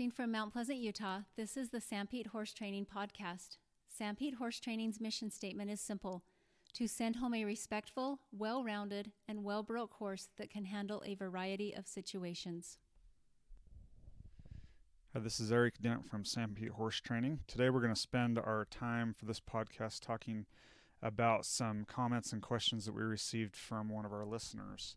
Broadcasting from Mount Pleasant, Utah, this is the Sanpete Horse Training Podcast. Sanpete Horse Training's mission statement is simple to send home a respectful, well rounded, and well broke horse that can handle a variety of situations. Hi, this is Eric Dent from Sanpete Horse Training. Today we're going to spend our time for this podcast talking about some comments and questions that we received from one of our listeners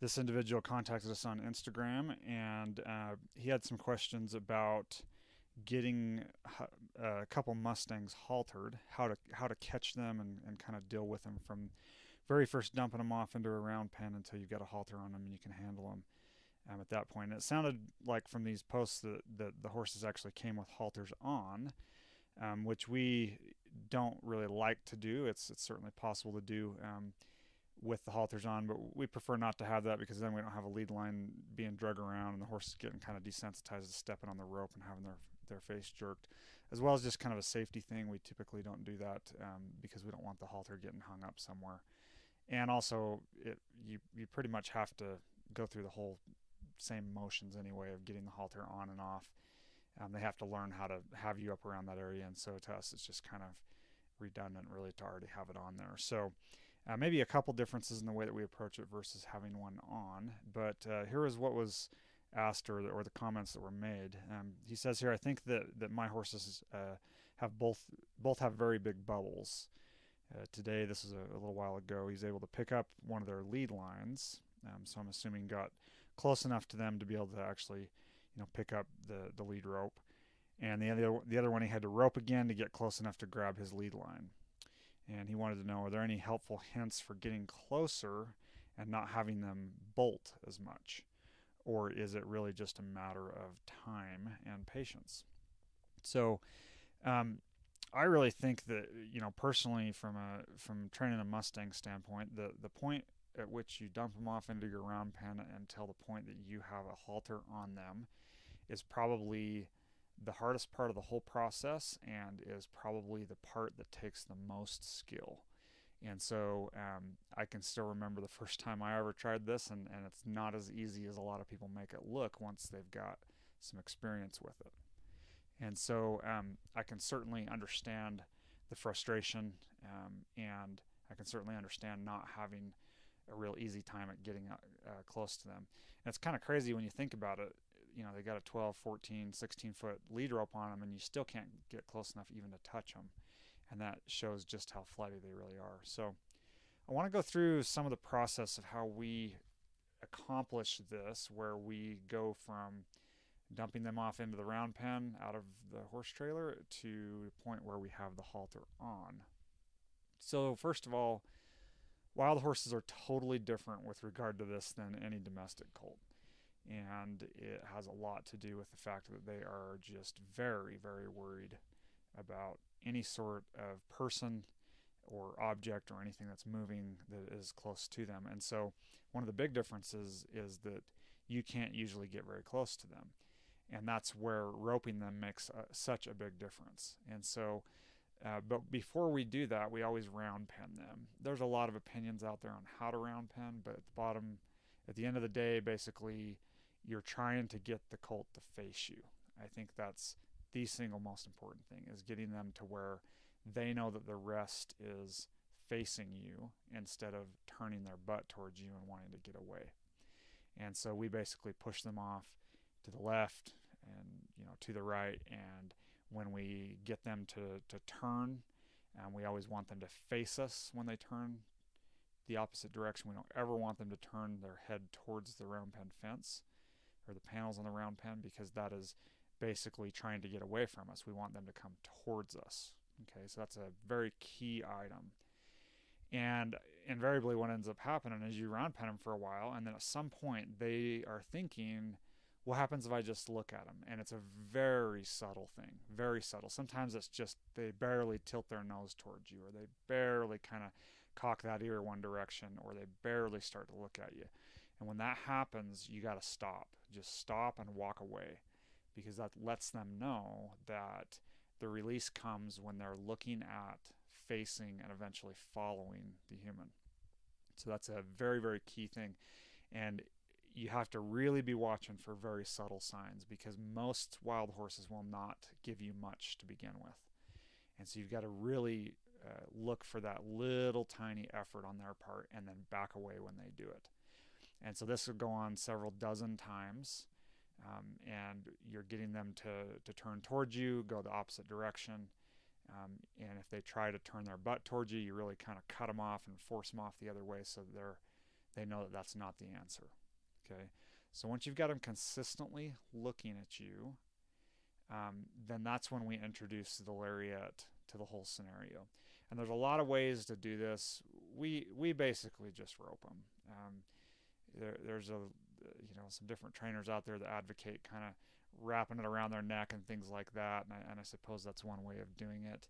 this individual contacted us on Instagram and uh, he had some questions about getting a couple Mustangs haltered, how to how to catch them and, and kind of deal with them from very first dumping them off into a round pen until you've got a halter on them and you can handle them um, at that point. And it sounded like from these posts that, that the horses actually came with halters on, um, which we don't really like to do. It's it's certainly possible to do. Um, with the halters on, but we prefer not to have that because then we don't have a lead line being drug around and the horse is getting kind of desensitized to stepping on the rope and having their their face jerked, as well as just kind of a safety thing. We typically don't do that um, because we don't want the halter getting hung up somewhere, and also it you you pretty much have to go through the whole same motions anyway of getting the halter on and off. Um, they have to learn how to have you up around that area, and so to us it's just kind of redundant really to already have it on there. So uh, maybe a couple differences in the way that we approach it versus having one on. But uh, here is what was asked or, or the comments that were made. Um, he says here, I think that, that my horses uh, have both both have very big bubbles. Uh, today, this is a, a, little while ago, he's able to pick up one of their lead lines. Um, so I'm assuming got close enough to them to be able to actually, you know, pick up the, the lead rope. And the other the other one he had to rope again to get close enough to grab his lead line and he wanted to know are there any helpful hints for getting closer and not having them bolt as much? Or is it really just a matter of time and patience? So, um, I really think that you know personally, from a from training a Mustang standpoint, the the point at which you dump them off into your round pen until the point that you have a halter on them is probably the hardest part of the whole process and is probably the part that takes the most skill. And so um, I can still remember the first time I ever tried this, and, and it's not as easy as a lot of people make it look once they've got some experience with it. And so um, I can certainly understand the frustration, um, and I can certainly understand not having a real easy time at getting uh, uh close to them. And it's kind of crazy when you think about it you know they got a 12 14 16 foot lead rope on them and you still can't get close enough even to touch them and that shows just how flighty they really are. So i want to go through some of the process of how we accomplish this where we go from dumping them off into the round pen out of the horse trailer to the point where we have the halter on. So first of all wild horses are totally different with regard to this than any domestic colt and it has a lot to do with the fact that they are just very, very worried about any sort of person or object or anything that's moving that is close to them. And so, one of the big differences is that you can't usually get very close to them. And that's where roping them makes a, such a big difference. And so, uh, but before we do that, we always round pen them. There's a lot of opinions out there on how to round pen, but at the bottom, at the end of the day, basically, you're trying to get the colt to face you. I think that's the single most important thing is getting them to where they know that the rest is facing you instead of turning their butt towards you and wanting to get away. And so we basically push them off to the left and you know to the right and when we get them to to turn and we always want them to face us when they turn the opposite direction. We don't ever want them to turn their head towards the round pen fence or the panels on the round pen because that is basically trying to get away from us. We want them to come towards us. Okay, so that's a very key item. And invariably, what ends up happening is you round pen them for a while, and then at some point they are thinking, what happens if I just look at them? And it's a very subtle thing, very subtle. Sometimes it's just they barely tilt their nose towards you, or they barely kind of cock that ear one direction, or they barely start to look at you. And when that happens, you got to stop. Just stop and walk away because that lets them know that the release comes when they're looking at, facing, and eventually following the human. So that's a very, very key thing. And you have to really be watching for very subtle signs because most wild horses will not give you much to begin with. And so you've got to really uh, look for that little tiny effort on their part and then back away when they do it. And so this will go on several dozen times. Um, and you're getting them to, to turn towards you, go the opposite direction. Um, and if they try to turn their butt towards you, you really kind of cut them off and force them off the other way so they're they know that that's not the answer. Okay, so once you've got them consistently looking at you, um, then that's when we introduce the lariat to the whole scenario. And there's a lot of ways to do this. We we basically just rope them. Um, there, there's a you know some different trainers out there that advocate kind of wrapping it around their neck and things like that. And I, and I suppose that's one way of doing it.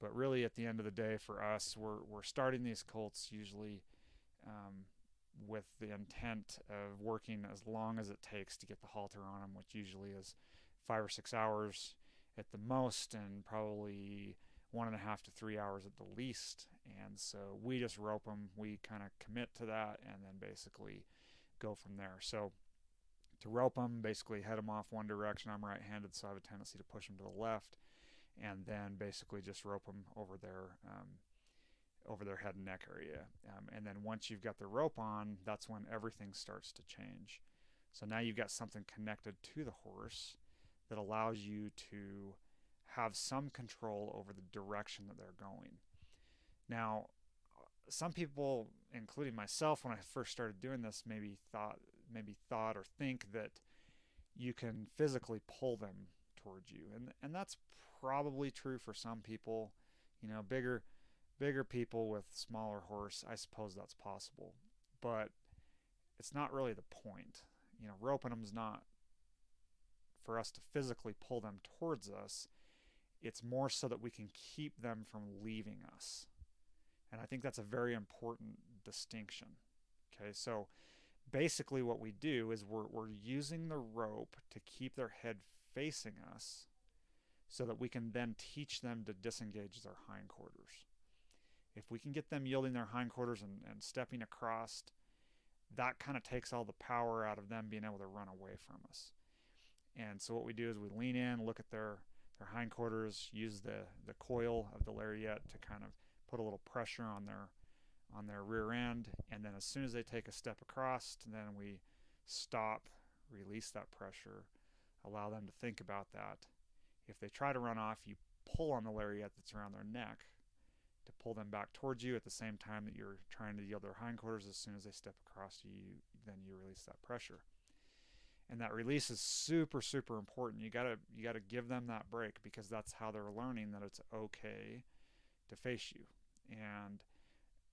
But really, at the end of the day, for us, we're we're starting these colts usually um, with the intent of working as long as it takes to get the halter on them, which usually is five or six hours at the most, and probably one and a half to three hours at the least. And so we just rope them. We kind of commit to that, and then basically go from there. So to rope them, basically head them off one direction. I'm right-handed, so I have a tendency to push them to the left, and then basically just rope them over their um, over their head and neck area. Um, and then once you've got the rope on, that's when everything starts to change. So now you've got something connected to the horse that allows you to have some control over the direction that they're going. Now, some people, including myself, when I first started doing this, maybe thought maybe thought or think that you can physically pull them towards you, and and that's probably true for some people. You know, bigger bigger people with smaller horse, I suppose that's possible, but it's not really the point. You know, roping them is not for us to physically pull them towards us. It's more so that we can keep them from leaving us. And I think that's a very important distinction. Okay, so basically what we do is we're, we're using the rope to keep their head facing us so that we can then teach them to disengage their hindquarters. If we can get them yielding their hindquarters and, and stepping across, that kind of takes all the power out of them being able to run away from us. And so what we do is we lean in, look at their their hindquarters, use the the coil of the lariat to kind of put a little pressure on their on their rear end, and then as soon as they take a step across, then we stop, release that pressure, allow them to think about that. If they try to run off, you pull on the lariat that's around their neck to pull them back towards you at the same time that you're trying to yield their hindquarters. As soon as they step across you, then you release that pressure. And that release is super, super important. You gotta you gotta give them that break because that's how they're learning that it's okay to face you. And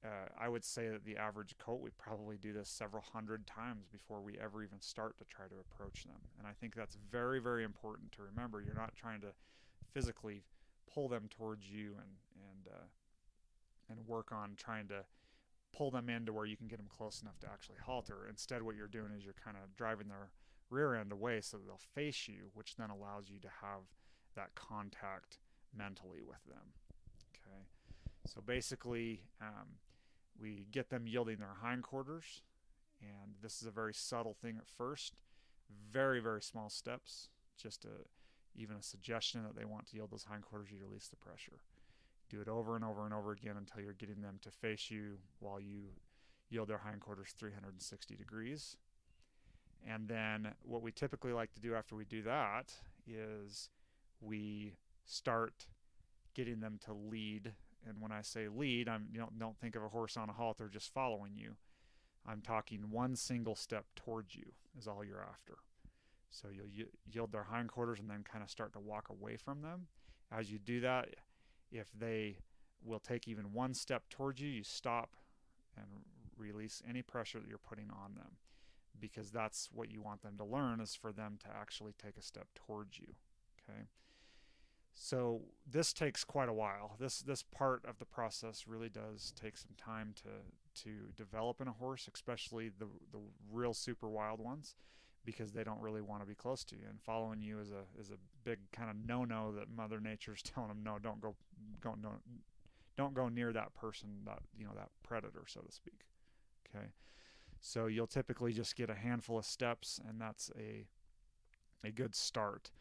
uh, I would say that the average colt, we probably do this several hundred times before we ever even start to try to approach them. And I think that's very, very important to remember. You're not trying to physically pull them towards you and and uh, and work on trying to pull them into where you can get them close enough to actually halter. Instead, what you're doing is you're kind of driving their rear end away so they'll face you, which then allows you to have that contact mentally with them. So basically, um, we get them yielding their hindquarters, and this is a very subtle thing at first. Very, very small steps, just a, even a suggestion that they want to yield those hindquarters, you release the pressure. Do it over and over and over again until you're getting them to face you while you yield their hindquarters 360 degrees. And then what we typically like to do after we do that is we start getting them to lead. And when I say lead, I'm you don't don't think of a horse on a halter just following you. I'm talking one single step towards you is all you're after. So you'll yield their hindquarters and then kind of start to walk away from them. As you do that, if they will take even one step towards you, you stop and release any pressure that you're putting on them because that's what you want them to learn is for them to actually take a step towards you okay so this takes quite a while. This this part of the process really does take some time to to develop in a horse especially the the real super wild ones because they don't really want to be close to you. And following you is a is a big kind of no no that mother nature's telling them no don't go go no don't go near that person that you know that predator so to speak. Okay? So you'll typically just get a handful of steps, and that's a a good start.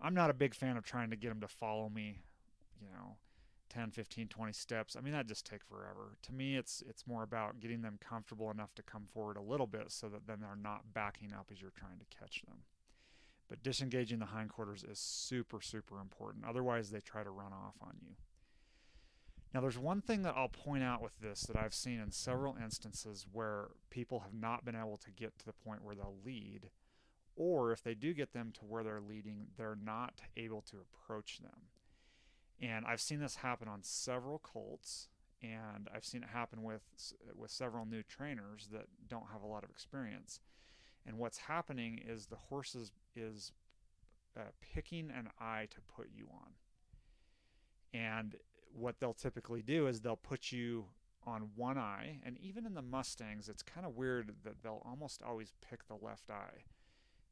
I'm not a big fan of trying to get them to follow me, you know, 10, 15, 20 steps. I mean, that just take forever. To me, it's it's more about getting them comfortable enough to come forward a little bit so that then they're not backing up as you're trying to catch them. But disengaging the hindquarters is super, super important. Otherwise, they try to run off on you. Now, there's one thing that I'll point out with this that I've seen in several instances where people have not been able to get to the point where they'll lead, or if they do get them to where they're leading, they're not able to approach them. And I've seen this happen on several colts, and I've seen it happen with with several new trainers that don't have a lot of experience. And what's happening is the horse is, is uh, picking an eye to put you on. And what they'll typically do is they'll put you on one eye, and even in the Mustangs, it's kind of weird that they'll almost always pick the left eye.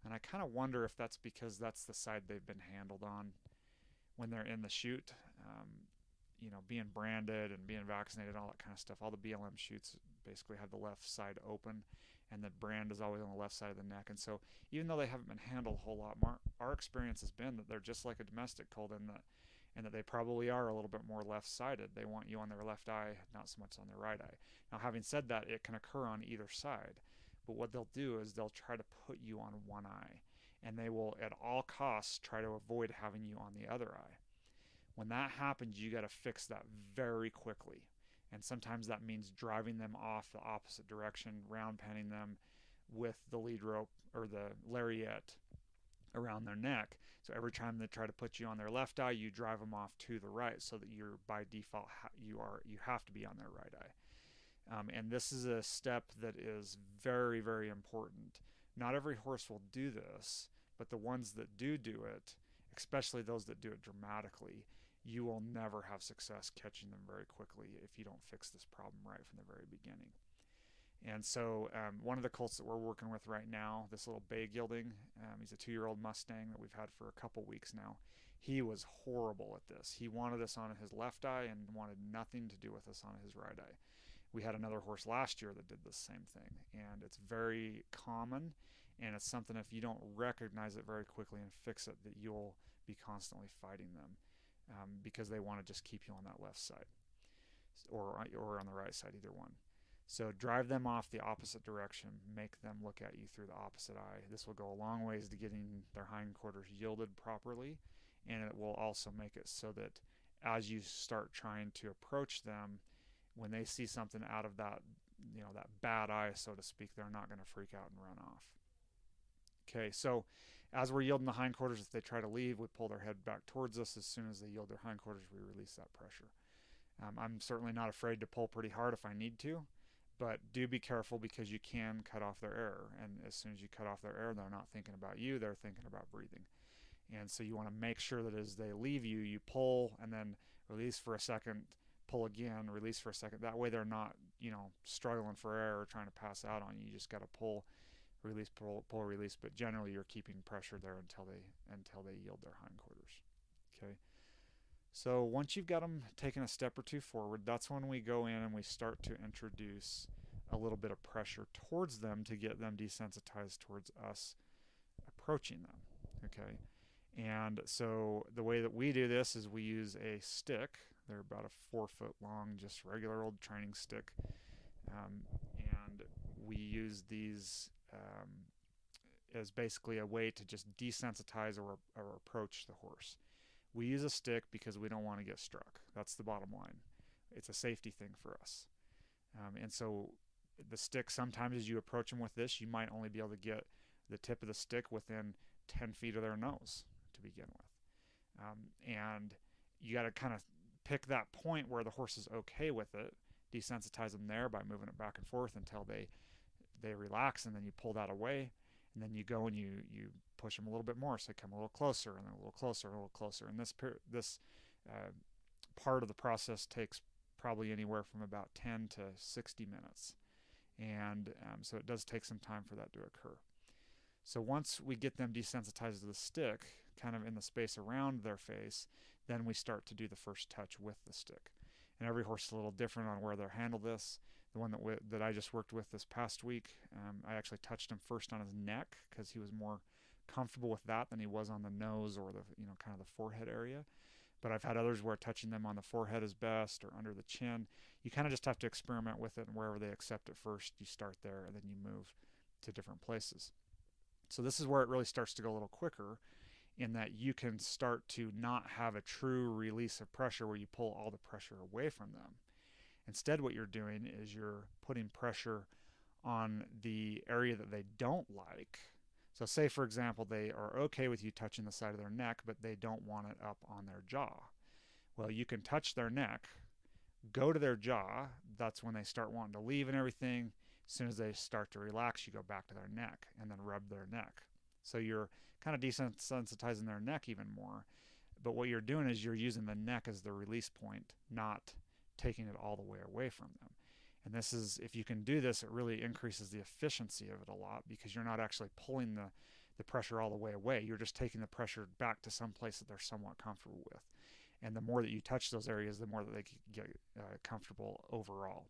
And I kind of wonder if that's because that's the side they've been handled on when they're in the chute. Um, you know, being branded and being vaccinated, all that kind of stuff. All the BLM chutes basically have the left side open, and the brand is always on the left side of the neck. And so, even though they haven't been handled a whole lot more, our experience has been that they're just like a domestic colt in that, and that they probably are a little bit more left-sided. They want you on their left eye, not so much on their right eye. Now, having said that, it can occur on either side. But what they'll do is they'll try to put you on one eye, and they will at all costs try to avoid having you on the other eye. When that happens, you got to fix that very quickly. And sometimes that means driving them off the opposite direction, round penning them with the lead rope or the lariat around their neck. So every time they try to put you on their left eye, you drive them off to the right, so that you're by default you are you have to be on their right eye. Um, and this is a step that is very very important. Not every horse will do this, but the ones that do do it, especially those that do it dramatically, you will never have success catching them very quickly if you don't fix this problem right from the very beginning. And so, um, one of the colts that we're working with right now, this little bay gelding, um, he's a two year old Mustang that we've had for a couple weeks now. He was horrible at this. He wanted us on his left eye and wanted nothing to do with us on his right eye. We had another horse last year that did the same thing, and it's very common. And it's something if you don't recognize it very quickly and fix it, that you'll be constantly fighting them um, because they want to just keep you on that left side or or on the right side, either one. So drive them off the opposite direction, make them look at you through the opposite eye. This will go a long ways to getting their hindquarters yielded properly, and it will also make it so that as you start trying to approach them, when they see something out of that, you know, that bad eye, so to speak, they're not going to freak out and run off. Okay, so as we're yielding the hindquarters, if they try to leave, we pull their head back towards us. As soon as they yield their hindquarters, we release that pressure. Um, I'm certainly not afraid to pull pretty hard if I need to, but do be careful because you can cut off their air. And as soon as you cut off their air, they're not thinking about you, they're thinking about breathing. And so you want to make sure that as they leave you, you pull and then release for a second, pull again, release for a second. That way they're not, you know, struggling for air or trying to pass out on you. You just got to pull release, pull, pull, release, but generally you're keeping pressure there until they until they yield their hindquarters. Okay. So once you've got them taking a step or two forward, that's when we go in and we start to introduce a little bit of pressure towards them to get them desensitized towards us approaching them. Okay. And so the way that we do this is we use a stick. They're about a four foot long, just regular old training stick. Um, and we use these um, is basically a way to just desensitize or, or approach the horse. We use a stick because we don't want to get struck. That's the bottom line. It's a safety thing for us. Um, and so the stick, sometimes as you approach them with this, you might only be able to get the tip of the stick within 10 feet of their nose to begin with. Um, and you got to kind of pick that point where the horse is okay with it, desensitize them there by moving it back and forth until they they relax and then you pull that away. And then you go and you you push them a little bit more. So they come a little closer and then a little closer and a little closer. And this this uh, part of the process takes probably anywhere from about 10 to 60 minutes. And um, so it does take some time for that to occur. So once we get them desensitized to the stick kind of in the space around their face then we start to do the first touch with the stick and every horse is a little different on where they'll handle this. The one that that I just worked with this past week, um, I actually touched him first on his neck because he was more comfortable with that than he was on the nose or the you know kind of the forehead area. But I've had others where touching them on the forehead is best or under the chin. You kind of just have to experiment with it, and wherever they accept it first, you start there, and then you move to different places. So this is where it really starts to go a little quicker in that you can start to not have a true release of pressure where you pull all the pressure away from them. Instead, what you're doing is you're putting pressure on the area that they don't like. So, say for example, they are okay with you touching the side of their neck, but they don't want it up on their jaw. Well, you can touch their neck, go to their jaw. That's when they start wanting to leave and everything. As soon as they start to relax, you go back to their neck and then rub their neck. So you're kind of desensitizing their neck even more. But what you're doing is you're using the neck as the release point, not taking it all the way away from them. And this is, if you can do this, it really increases the efficiency of it a lot because you're not actually pulling the, the pressure all the way away. You're just taking the pressure back to some place that they're somewhat comfortable with. And the more that you touch those areas, the more that they get uh, comfortable overall.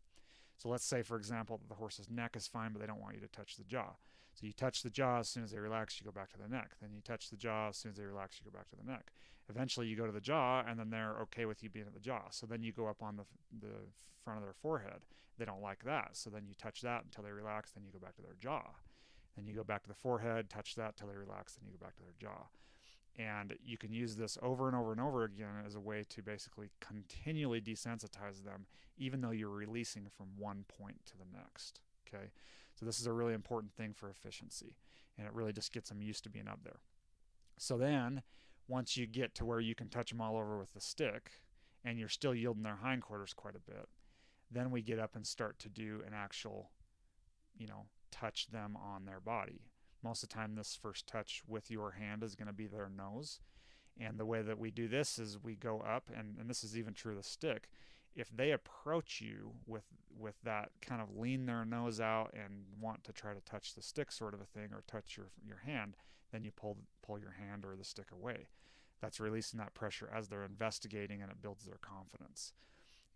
So let's say, for example, that the horse's neck is fine, but they don't want you to touch the jaw. So you touch the jaw as soon as they relax, you go back to the neck. Then you touch the jaw as soon as they relax, you go back to the neck. Eventually, you go to the jaw, and then they're okay with you being at the jaw. So then you go up on the the front of their forehead. They don't like that. So then you touch that until they relax. Then you go back to their jaw. Then you go back to the forehead, touch that until they relax. Then you go back to their jaw. And you can use this over and over and over again as a way to basically continually desensitize them, even though you're releasing from one point to the next. Okay. So this is a really important thing for efficiency, and it really just gets them used to being up there. So then, once you get to where you can touch them all over with the stick, and you're still yielding their hindquarters quite a bit, then we get up and start to do an actual, you know, touch them on their body. Most of the time, this first touch with your hand is going to be their nose. And the way that we do this is we go up, and, and this is even true of the stick. If they approach you with with that kind of lean their nose out and want to try to touch the stick sort of a thing or touch your your hand, then you pull pull your hand or the stick away. That's releasing that pressure as they're investigating and it builds their confidence.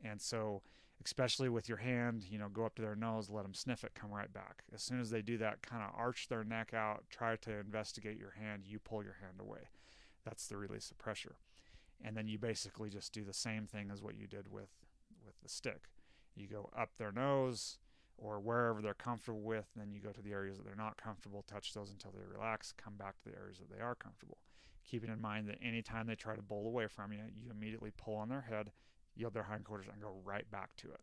And so especially with your hand, you know, go up to their nose, let them sniff it, come right back. As soon as they do that, kind of arch their neck out, try to investigate your hand, you pull your hand away. That's the release of pressure. And then you basically just do the same thing as what you did with the stick. You go up their nose or wherever they're comfortable with, then you go to the areas that they're not comfortable, touch those until they relax, come back to the areas that they are comfortable. Keeping in mind that anytime they try to bolt away from you, you immediately pull on their head, yield their hindquarters, and go right back to it.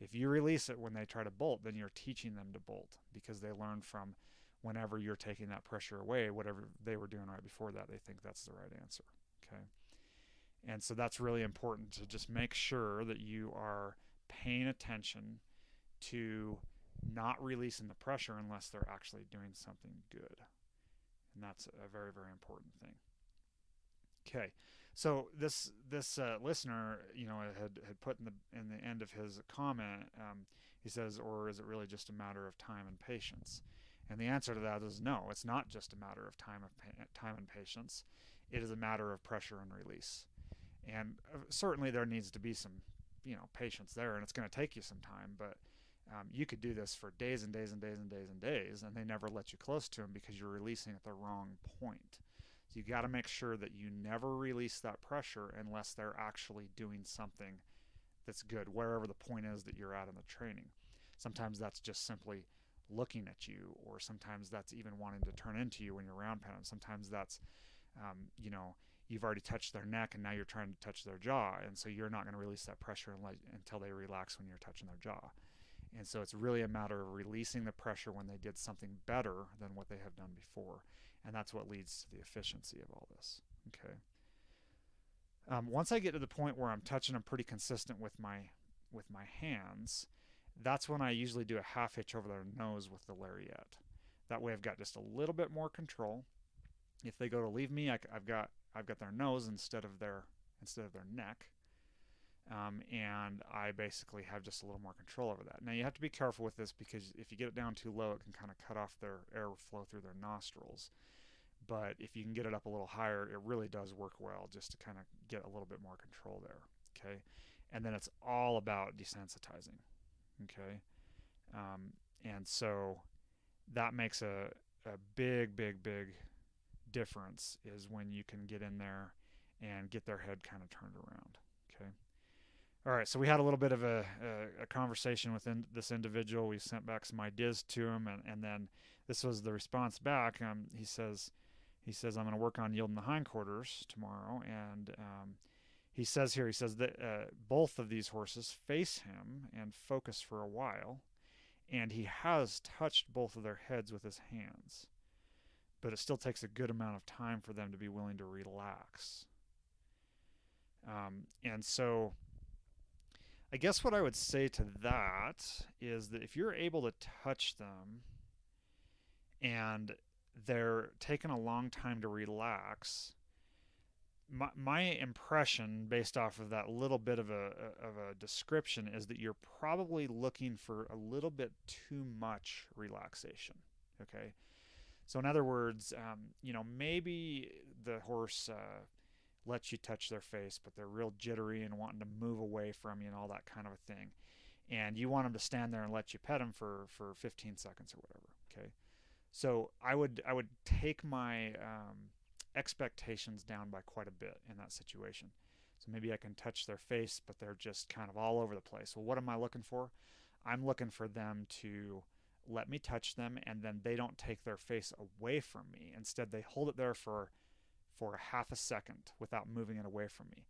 If you release it when they try to bolt, then you're teaching them to bolt because they learn from whenever you're taking that pressure away, whatever they were doing right before that, they think that's the right answer. Okay. And so that's really important to just make sure that you are paying attention to not releasing the pressure unless they're actually doing something good. And that's a very, very important thing. Okay. So this this uh, listener, you know, had had put in the in the end of his comment, um, he says, or is it really just a matter of time and patience? And the answer to that is no. It's not just a matter of time of time and patience. It is a matter of pressure and release. And uh, certainly there needs to be some, you know, patience there, and it's going to take you some time. But um, you could do this for days and days and days and days and days, and they never let you close to them because you're releasing at the wrong point. So you got to make sure that you never release that pressure unless they're actually doing something that's good, wherever the point is that you're at in the training. Sometimes that's just simply looking at you, or sometimes that's even wanting to turn into you when you're round pounding. Sometimes that's, um, you know, you've already touched their neck and now you're trying to touch their jaw, and so you're not going to release that pressure until they relax when you're touching their jaw. And so it's really a matter of releasing the pressure when they did something better than what they have done before. And that's what leads to the efficiency of all this. Okay. Um, once I get to the point where I'm touching them pretty consistent with my with my hands, that's when I usually do a half hitch over their nose with the lariat. That way, I've got just a little bit more control. If they go to leave me, I, have got I've got their nose instead of their instead of their neck, um, and I basically have just a little more control over that. Now you have to be careful with this because if you get it down too low, it can kind of cut off their airflow through their nostrils. But if you can get it up a little higher, it really does work well just to kind of get a little bit more control there. Okay, and then it's all about desensitizing. Okay, um, and so that makes a a big, big, big difference is when you can get in there and get their head kind of turned around. Okay. All right, so we had a little bit of a, a, a conversation with in, this individual. We sent back some ideas to him, and, and then this was the response back. Um, he says, he says, I'm going to work on yielding the hindquarters tomorrow, and um, he says here, he says that uh, both of these horses face him and focus for a while, and he has touched both of their heads with his hands, but it still takes a good amount of time for them to be willing to relax. Um, and so I guess what I would say to that is that if you're able to touch them and they're taking a long time to relax, my, my impression based off of that little bit of a of a description is that you're probably looking for a little bit too much relaxation okay so in other words um, you know maybe the horse uh, lets you touch their face, but they're real jittery and wanting to move away from you and all that kind of a thing. And you want them to stand there and let you pet them for, for 15 seconds or whatever. Okay. So I would I would take my um, expectations down by quite a bit in that situation. So maybe I can touch their face, but they're just kind of all over the place. Well, what am I looking for? I'm looking for them to let me touch them and then they don't take their face away from me. Instead, they hold it there for for half a second without moving it away from me,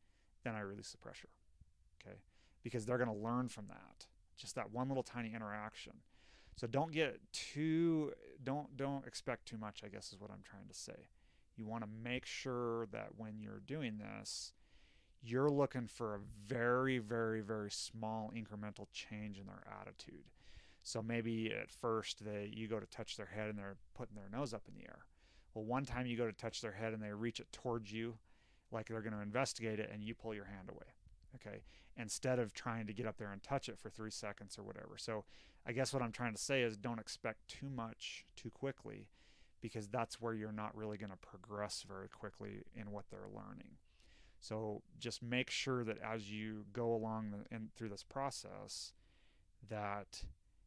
then I release the pressure. Okay? Because they're going to learn from that. Just that one little tiny interaction. So don't get too don't don't expect too much, I guess is what I'm trying to say. You want to make sure that when you're doing this, you're looking for a very very very small incremental change in their attitude. So maybe at first they you go to touch their head and they're putting their nose up in the air well, one time you go to touch their head and they reach it towards you, like they're going to investigate it, and you pull your hand away. Okay. Instead of trying to get up there and touch it for three seconds or whatever. So I guess what I'm trying to say is don't expect too much too quickly because that's where you're not really going to progress very quickly in what they're learning. So just make sure that as you go along the, in, through this process, that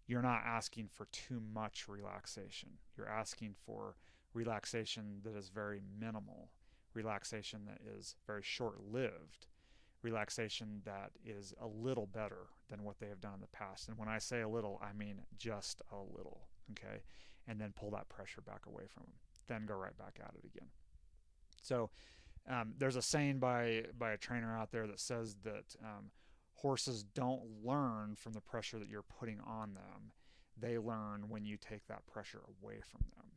you're not asking for too much relaxation. You're asking for relaxation that is very minimal, relaxation that is very short lived, relaxation that is a little better than what they have done in the past. And when I say a little, I mean just a little, okay? And then pull that pressure back away from them. Then go right back at it again. So um, there's a saying by, by a trainer out there that says that um, horses don't learn from the pressure that you're putting on them. They learn when you take that pressure away from them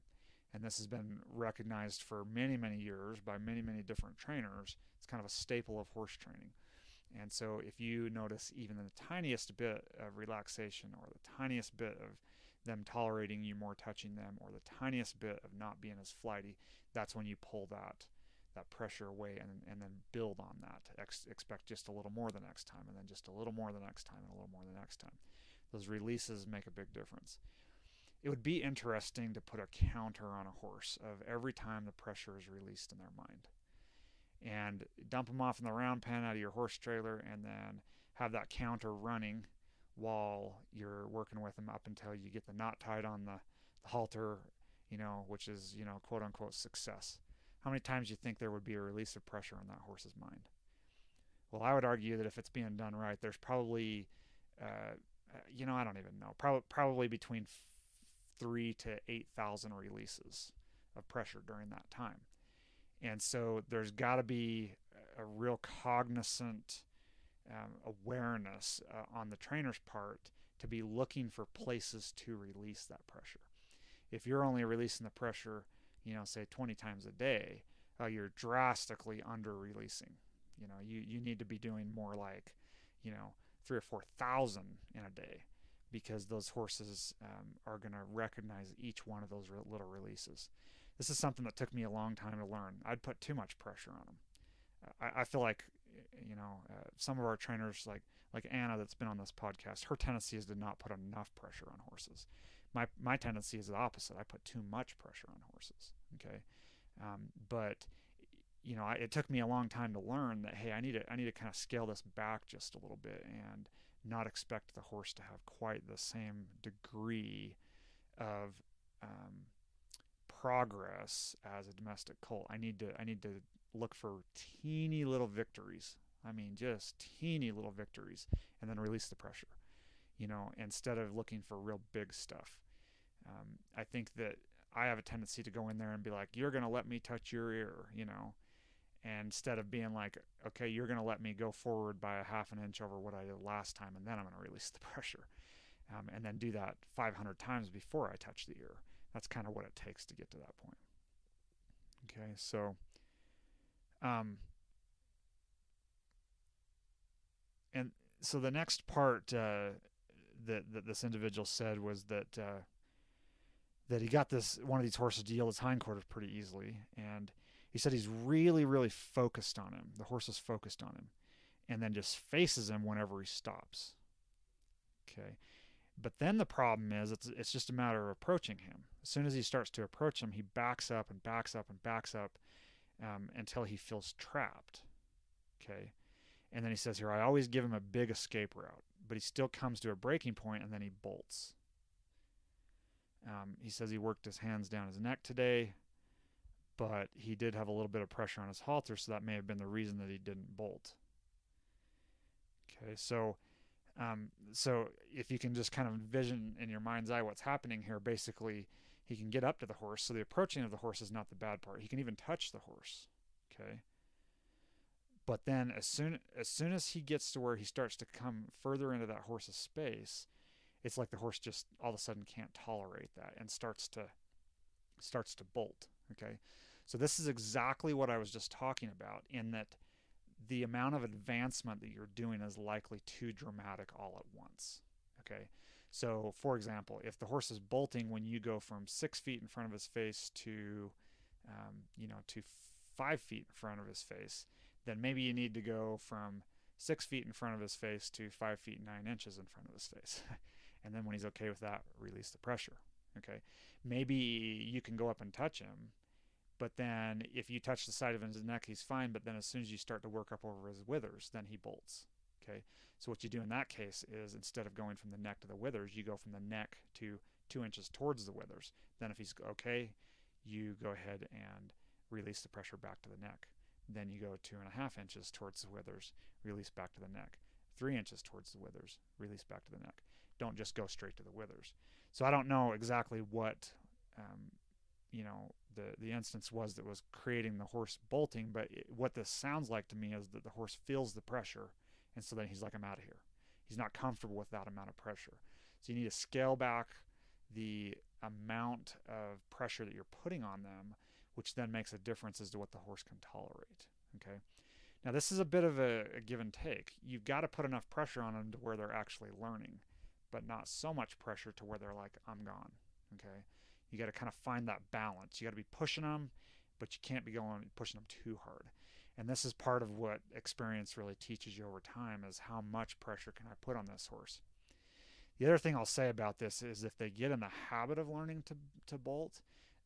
and this has been recognized for many, many years by many, many different trainers. It's kind of a staple of horse training. And so, if you notice even the tiniest bit of relaxation or the tiniest bit of them tolerating you more touching them or the tiniest bit of not being as flighty, that's when you pull that that pressure away and, and then build on that. Ex- expect just a little more the next time, and then just a little more the next time, and a little more the next time. Those releases make a big difference it would be interesting to put a counter on a horse of every time the pressure is released in their mind and dump them off in the round pen out of your horse trailer and then have that counter running while you're working with them up until you get the knot tied on the, the halter you know which is you know quote unquote success how many times do you think there would be a release of pressure in that horse's mind well i would argue that if it's being done right there's probably uh, you know i don't even know Pro- probably between three to 8,000 releases of pressure during that time. And so there's got to be a real cognizant um, awareness uh, on the trainer's part to be looking for places to release that pressure. If you're only releasing the pressure, you know, say 20 times a day, uh, you're drastically under releasing. You know, you, you need to be doing more like, you know, three or 4,000 in a day because those horses um, are going to recognize each one of those re- little releases. This is something that took me a long time to learn. I'd put too much pressure on them. I, I feel like, you know, uh, some of our trainers, like like Anna, that's been on this podcast, her tendency is to not put enough pressure on horses. My my tendency is the opposite. I put too much pressure on horses. Okay, um, but you know, I, it took me a long time to learn that hey, I need to I need to kind of scale this back just a little bit and not expect the horse to have quite the same degree of um, progress as a domestic colt. I need to I need to look for teeny little victories. I mean, just teeny little victories, and then release the pressure. You know, instead of looking for real big stuff. Um, I think that I have a tendency to go in there and be like, "You're to let me touch your ear," you know, and instead of being like, "Okay, you're to let me go forward by a half an inch over what I did last time, and then I'm to release the pressure," um, and then do that 500 times before I touch the ear. That's kind of what it takes to get to that point. Okay, so, um, and so the next part uh, that that this individual said was that. Uh, that he got this one of these horses to yield his hindquarters pretty easily, and he said he's really, really focused on him. The horse is focused on him, and then just faces him whenever he stops. Okay, but then the problem is it's it's just a matter of approaching him. As soon as he starts to approach him, he backs up and backs up and backs up um, until he feels trapped. Okay, and then he says here, I always give him a big escape route, but he still comes to a breaking point and then he bolts. Um, he says he worked his hands down his neck today, but he did have a little bit of pressure on his halter, so that may have been the reason that he didn't bolt. Okay, so um, so if you can just kind of envision in your mind's eye what's happening here, basically he can get up to the horse. So the approaching of the horse is not the bad part. He can even touch the horse. Okay. But then as soon as soon as he gets to where he starts to come further into that horse's space, it's like the horse just all of a sudden can't tolerate that and starts to starts to bolt okay? So this is exactly what i was just talking about in that the amount of advancement that you're doing is likely too dramatic all at once okay? So for example if the horse is bolting when you go from six feet in front of his face to um, you know to five feet in front of his face then maybe you need to go from six feet in front of his face to five feet nine inches in front of his face and then when he's okay with that, release the pressure. Okay, maybe you can go up and touch him, but then if you touch the side of his neck, he's fine. But then as soon as you start to work up over his withers, then he bolts. Okay, so what you do in that case is instead of going from the neck to the withers, you go from the neck to two inches towards the withers. Then if he's okay, you go ahead and release the pressure back to the neck. Then you go two and a half inches towards the withers, release back to the neck. Three inches towards the withers, release back to the neck don't just go straight to the withers. So I don't know exactly what um, you know the the instance was that was creating the horse bolting, but it, what this sounds like to me is that the horse feels the pressure, and so then he's like, I'm out of here. He's not comfortable with that amount of pressure. So you need to scale back the amount of pressure that you're putting on them, which then makes a difference as to what the horse can tolerate. Okay. Now this is a bit of a, a give and take. You've got to put enough pressure on them to where they're actually learning but not so much pressure to where they're like, I'm gone. Okay. You got to kind of find that balance. You got to be pushing them, but you can't be going pushing them too hard. And this is part of what experience really teaches you over time is how much pressure can I put on this horse. The other thing I'll say about this is if they get in the habit of learning to, to bolt,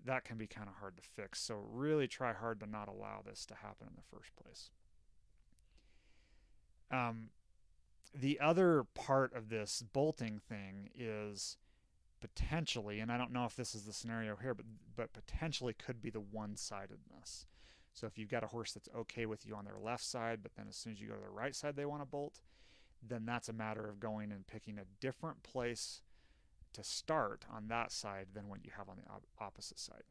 that can be kind of hard to fix. So really try hard to not allow this to happen in the first place. Um, the other part of this bolting thing is potentially, and I don't know if this is the scenario here, but but potentially could be the one-sidedness. So if you've got a horse that's okay with you on their left side, but then as soon as you go to the right side, they want to bolt, then that's a matter of going and picking a different place to start on that side than what you have on the op- opposite side.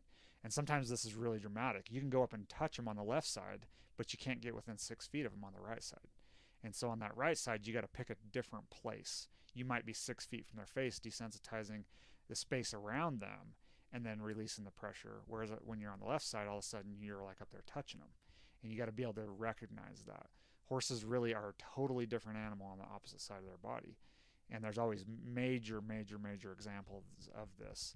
And sometimes this is really dramatic. You can go up and touch them on the left side, but you can't get within six feet of them on the right side. And so on that right side, you got to pick a different place. You might be six feet from their face, desensitizing the space around them and then releasing the pressure. Whereas uh, when you're on the left side, all of a sudden you're like up there touching them. And you got to be able to recognize that. Horses really are a totally different animal on the opposite side of their body. And there's always major, major, major examples of this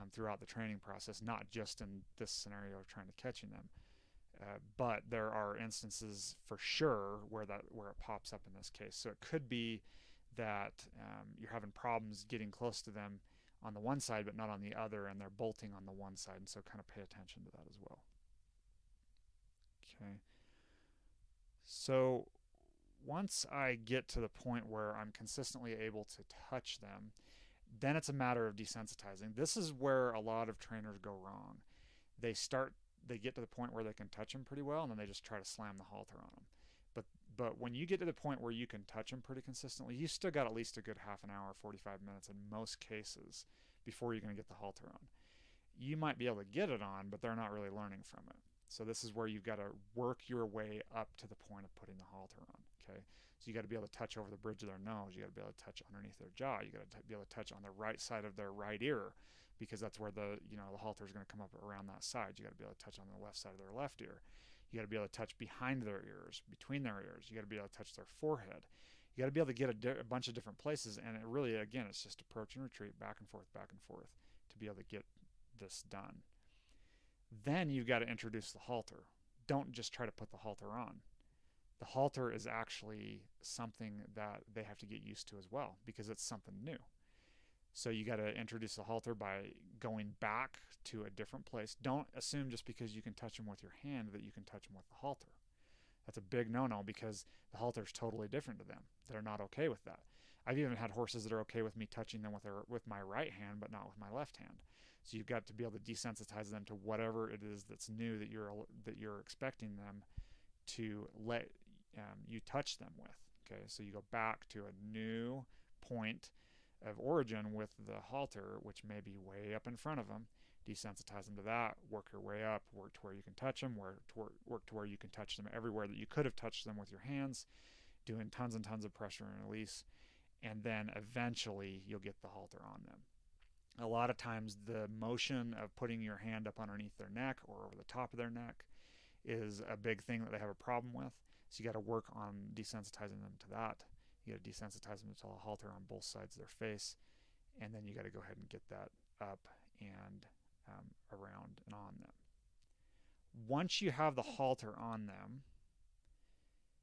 um, throughout the training process, not just in this scenario of trying to catching them. Uh, but there are instances for sure where that where it pops up in this case. So it could be that um, you're having problems getting close to them on the one side, but not on the other, and they're bolting on the one side. And so kind of pay attention to that as well. Okay. So once I get to the point where I'm consistently able to touch them, then it's a matter of desensitizing. This is where a lot of trainers go wrong. They start, they get to the point where they can touch them pretty well, and then they just try to slam the halter on them. But but when you get to the point where you can touch them pretty consistently, you still got at least a good half an hour, 45 minutes in most cases before you're going to get the halter on. You might be able to get it on, but they're not really learning from it. So this is where you've got to work your way up to the point of putting the halter on. Okay, so you got to be able to touch over the bridge of their nose. You got to be able to touch underneath their jaw. You got to be able to touch on the right side of their right ear, because that's where the you know the halter is going to come up around that side. You got to be able to touch on the left side of their left ear. You got to be able to touch behind their ears, between their ears. You got to be able to touch their forehead. You got to be able to get a, di- a bunch of different places, and it really, again, it's just approach and retreat, back and forth, back and forth, to be able to get this done. Then you've got to introduce the halter. Don't just try to put the halter on. The halter is actually something that they have to get used to as well because it's something new. So you got to introduce the halter by going back to a different place. Don't assume just because you can touch them with your hand that you can touch them with the halter. That's a big no-no because the halter is totally different to them. They're not okay with that. I've even had horses that are okay with me touching them with their with my right hand, but not with my left hand. So you've got to be able to desensitize them to whatever it is that's new that you're that you're expecting them to let um, you touch them with. Okay, so you go back to a new point of origin with the halter, which may be way up in front of them. Desensitize them to that. Work your way up. Work to where you can touch them. Work to where, work to where you can touch them everywhere that you could have touched them with your hands, doing tons and tons of pressure and release, and then eventually you'll get the halter on them. A lot of times, the motion of putting your hand up underneath their neck or over the top of their neck is a big thing that they have a problem with. So you got to work on desensitizing them to that. You got to desensitize them to a halter on both sides of their face, and then you got to go ahead and get that up and um, around and on them. Once you have the halter on them,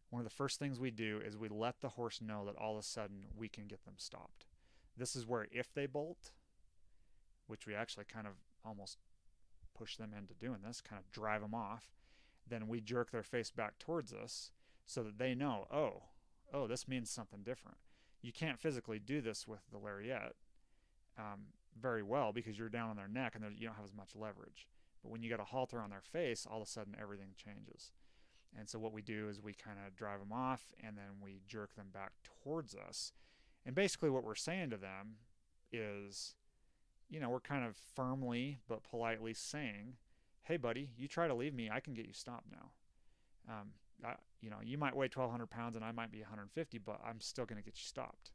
one of the first things we do is we let the horse know that all of a sudden we can get them stopped. This is where if they bolt, which we actually kind of almost push them into doing this, kind of drive them off, then we jerk their face back towards us so that they know, oh, oh, this means something different. You can't physically do this with the lariat um, very well because you're down on their neck and you don't have as much leverage. But when you got a halter on their face, all of a sudden everything changes. And so what we do is we kind of drive them off and then we jerk them back towards us. And basically what we're saying to them is, you know, we're kind of firmly but politely saying, hey, buddy, you try to leave me, I can get you stopped now. Um, You know, you might weigh 1,200 pounds and I might be 150, but I'm still going to get you stopped.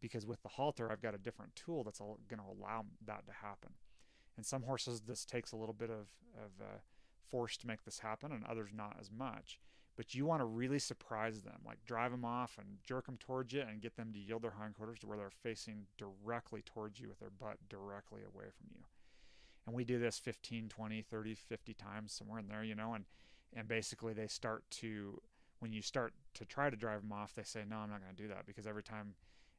Because with the halter, I've got a different tool that's going to allow that to happen. And some horses, this takes a little bit of, of uh, force to make this happen, and others not as much. But you want to really surprise them, like drive them off and jerk them towards you and get them to yield their hindquarters to where they're facing directly towards you with their butt directly away from you. And we do this 15, 20, 30, 50 times, somewhere in there, you know, and and basically they start to when you start to try to drive them off they say no i'm not going to do that because every time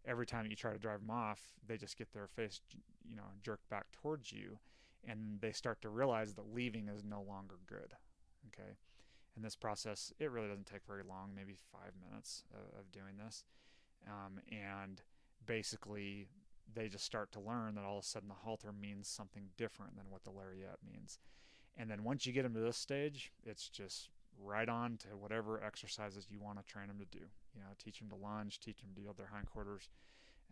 every time you try to drive them off they just get their face you know jerked back towards you and they start to realize that leaving is no longer good okay? And this process it really doesn't take very long maybe five minutes of, of doing this um, and basically they just start to learn that all of a sudden the halter means something different than what the lariat means and then once you get them to this stage, it's just right on to whatever exercises you want to train them to do. You know, teach them to lunge, teach them to yield their hindquarters,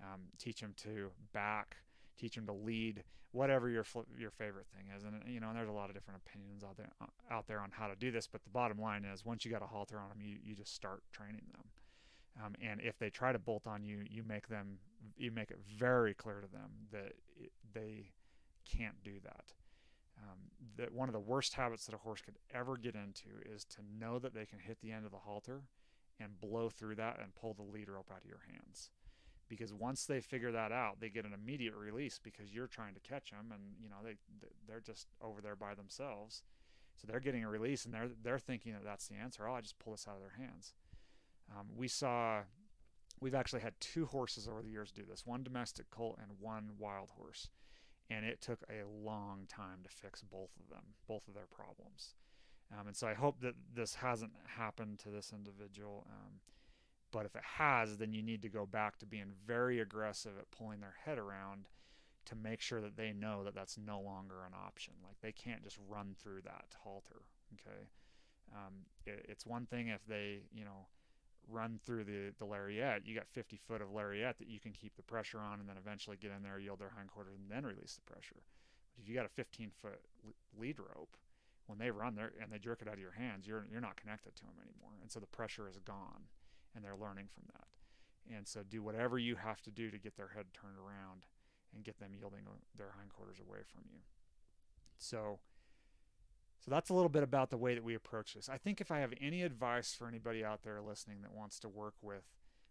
um, teach them to back, teach them to lead, whatever your your favorite thing is. And you know, and there's a lot of different opinions out there uh, out there on how to do this. But the bottom line is, once you got a halter on them, you you just start training them. Um, and if they try to bolt on you, you make them you make it very clear to them that it, they can't do that um, that one of the worst habits that a horse could ever get into is to know that they can hit the end of the halter and blow through that and pull the lead rope out of your hands. Because once they figure that out they get an immediate release because you're trying to catch them and you know they they're just over there by themselves. So they're getting a release and they're they're thinking that that's the answer. Oh i just pull this out of their hands. Um, we saw we've actually had two horses over the years do this one domestic colt and one wild horse and it took a long time to fix both of them, both of their problems. Um, and so I hope that this hasn't happened to this individual. Um, but if it has, then you need to go back to being very aggressive at pulling their head around to make sure that they know that that's no longer an option. Like they can't just run through that halter. Okay. Um, it, it's one thing if they, you know, run through the, the lariat, you got 50 foot of lariat that you can keep the pressure on and then eventually get in there, yield their hindquarters, and then release the pressure. But if you got a 15 foot lead rope, when they run there and they jerk it out of your hands, you're you're not connected to them anymore, and so the pressure is gone, and they're learning from that. And so do whatever you have to do to get their head turned around and get them yielding their hindquarters away from you. So so that's a little bit about the way that we approach this. I think if I have any advice for anybody out there listening that wants to work with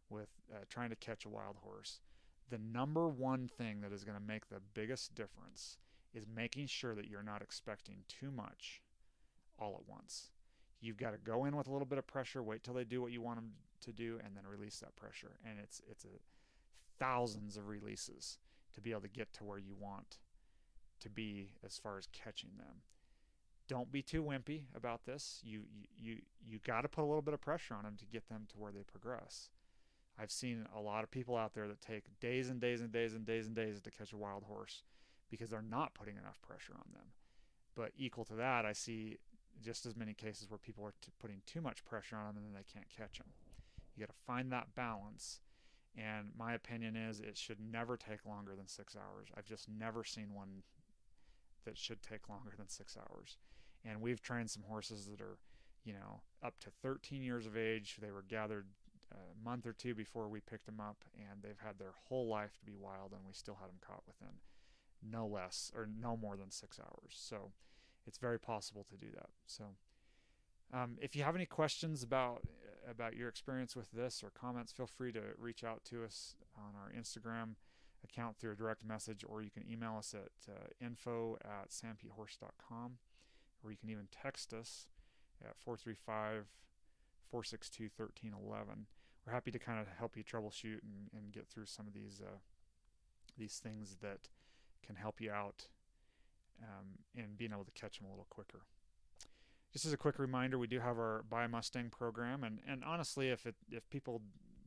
with uh, trying to catch a wild horse, the number one thing that is going to make the biggest difference is making sure that you're not expecting too much all at once. You've got to go in with a little bit of pressure, wait till they do what you want them to do, and then release that pressure. And it's it's a thousands of releases to be able to get to where you want to be as far as catching them. Don't be too wimpy about this. You you you, you got to put a little bit of pressure on them to get them to where they progress. I've seen a lot of people out there that take days and days and days and days and days to catch a wild horse because they're not putting enough pressure on them. But equal to that, I see just as many cases where people are t- putting too much pressure on them and then they can't catch them. You got to find that balance. And my opinion is it should never take longer than six hours. I've just never seen one that should take longer than six hours. And we've trained some horses that are, you know, up to 13 years of age. They were gathered a month or two before we picked them up, and they've had their whole life to be wild, and we still had them caught within no less or no more than six hours. So it's very possible to do that. So um, if you have any questions about about your experience with this or comments, feel free to reach out to us on our Instagram account through a direct message, or you can email us at uh, info at sanpetehorse.com, or you can even text us at 435 462 1311. We're happy to kind of help you troubleshoot and, and get through some of these uh, these things that can help you out um, in being able to catch them a little quicker. Just as a quick reminder, we do have our Buy a Mustang program, and, and honestly, if it if people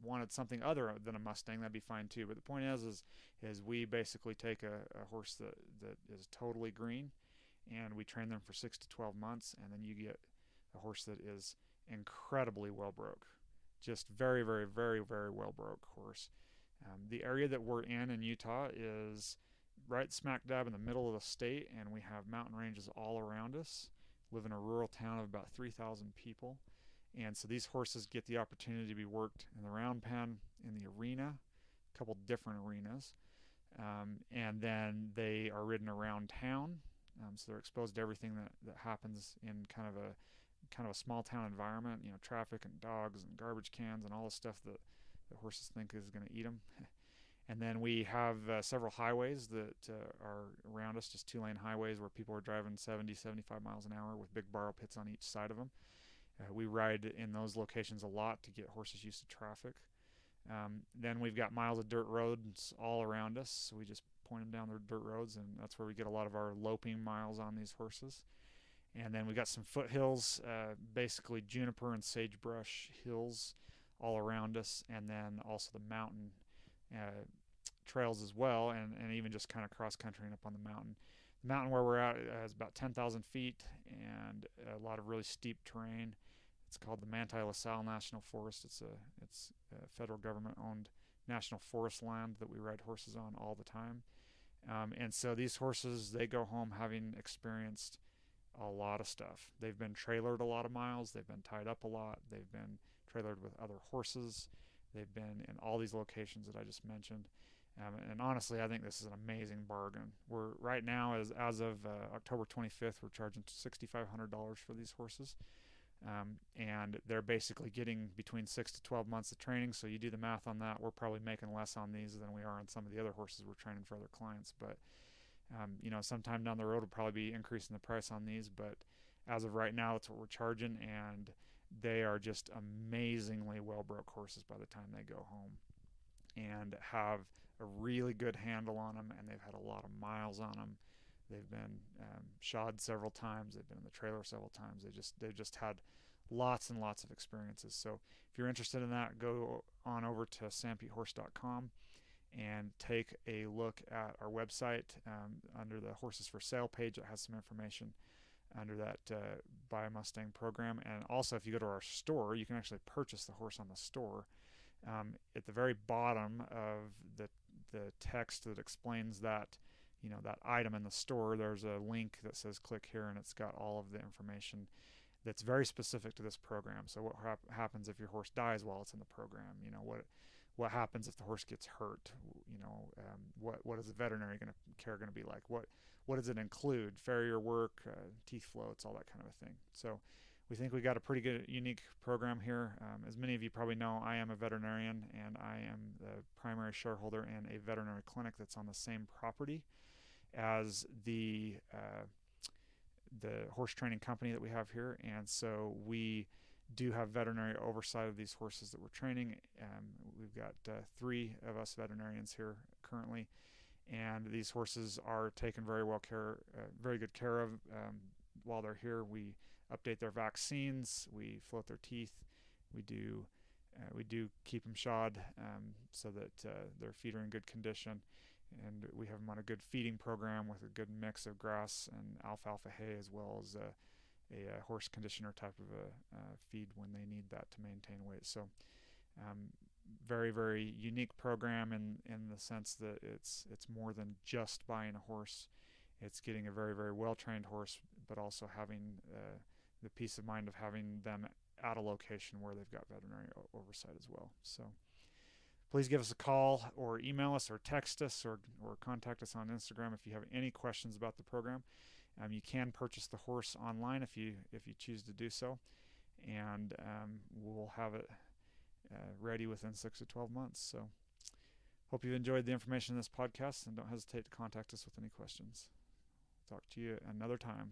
wanted something other than a Mustang, that'd be fine too. But the point is, is, is we basically take a, a horse that, that is totally green, and we train them for six to 12 months, and then you get a horse that is incredibly well broke, just very, very, very, very well broke horse. Um, the area that we're in in Utah is right smack dab in the middle of the state, and we have mountain ranges all around us. Live in a rural town of about 3,000 people. And so these horses get the opportunity to be worked in the round pen, in the arena, a couple different arenas. Um, and then they are ridden around town. Um, so they're exposed to everything that, that happens in kind of a kind of a small town environment, you know, traffic and dogs and garbage cans and all the stuff that the horses think is going to eat them. And then we have uh, several highways that uh, are around us, just two lane highways where people are driving 70, 75 miles an hour with big borrow pits on each side of them. Uh, we ride in those locations a lot to get horses used to traffic. Um, then we've got miles of dirt roads all around us, so we just point them down the dirt roads, and that's where we get a lot of our loping miles on these horses. And then we got some foothills, uh, basically juniper and sagebrush hills all around us, and then also the mountain uh, trails as well, and, and even just kind of cross countrying up on the mountain. The mountain where we're at has about 10,000 feet and a lot of really steep terrain. It's called the Manti La Sal National Forest. It's a it's a federal government owned national forest land that we ride horses on all the time. Um, and so these horses they go home having experienced a lot of stuff. They've been trailered a lot of miles. They've been tied up a lot. They've been trailered with other horses. They've been in all these locations that I just mentioned. Um, and honestly, I think this is an amazing bargain. We're right now, as as of uh, October 25th, we're charging $6,500 for these horses, um, and they're basically getting between six to 12 months of training. So you do the math on that. We're probably making less on these than we are on some of the other horses we're training for other clients. But um, you know, sometime down the road, we'll probably be increasing the price on these. But as of right now, that's what we're charging, and they are just amazingly well broke horses by the time they go home and have a really good handle on them and they've had a lot of miles on them They've been um, shod several times. They've been in the trailer several times. They just they've just had lots and lots of experiences. So if you're interested in that, go on over to sanpetehorse.com and take a look at our website um, under the horses for sale page. It has some information under that uh, Buy Mustang program. And also, if you go to our store, you can actually purchase the horse on the store. Um, at the very bottom of the the text that explains that you know that item in the store there's a link that says click here and it's got all of the information that's very specific to this program. So what hap- happens if your horse dies while it's in the program? You know what what happens if the horse gets hurt? You know um, what what is the veterinary to care going to be like? What what does it include? Farrier work uh, teeth floats all that kind of a thing. So we think we got a pretty good unique program here. Um, as many of you probably know i am a veterinarian and i am the primary shareholder in a veterinary clinic that's on the same property as the uh, the horse training company that we have here and so we do have veterinary oversight of these horses that we're training. Um, we've got uh, three of us veterinarians here currently, and these horses are taken very well care, uh, very good care of um, while they're here. We update their vaccines, we float their teeth, we do. Uh, we do keep them shod um, so that uh, their feet are in good condition, and we have them on a good feeding program with a good mix of grass and alfalfa hay as well as uh, a, a, horse conditioner type of a uh, feed when they need that to maintain weight. So, um, very very unique program in in the sense that it's it's more than just buying a horse. It's getting a very very well trained horse, but also having uh, the peace of mind of having them at a location where they've got veterinary oversight as well. So. Please give us a call or email us or text us or, or contact us on Instagram if you have any questions about the program. Um, you can purchase the horse online if you if you choose to do so, and um, we'll have it uh, ready within six to twelve months. So, hope you've enjoyed the information in this podcast, and don't hesitate to contact us with any questions. Talk to you another time.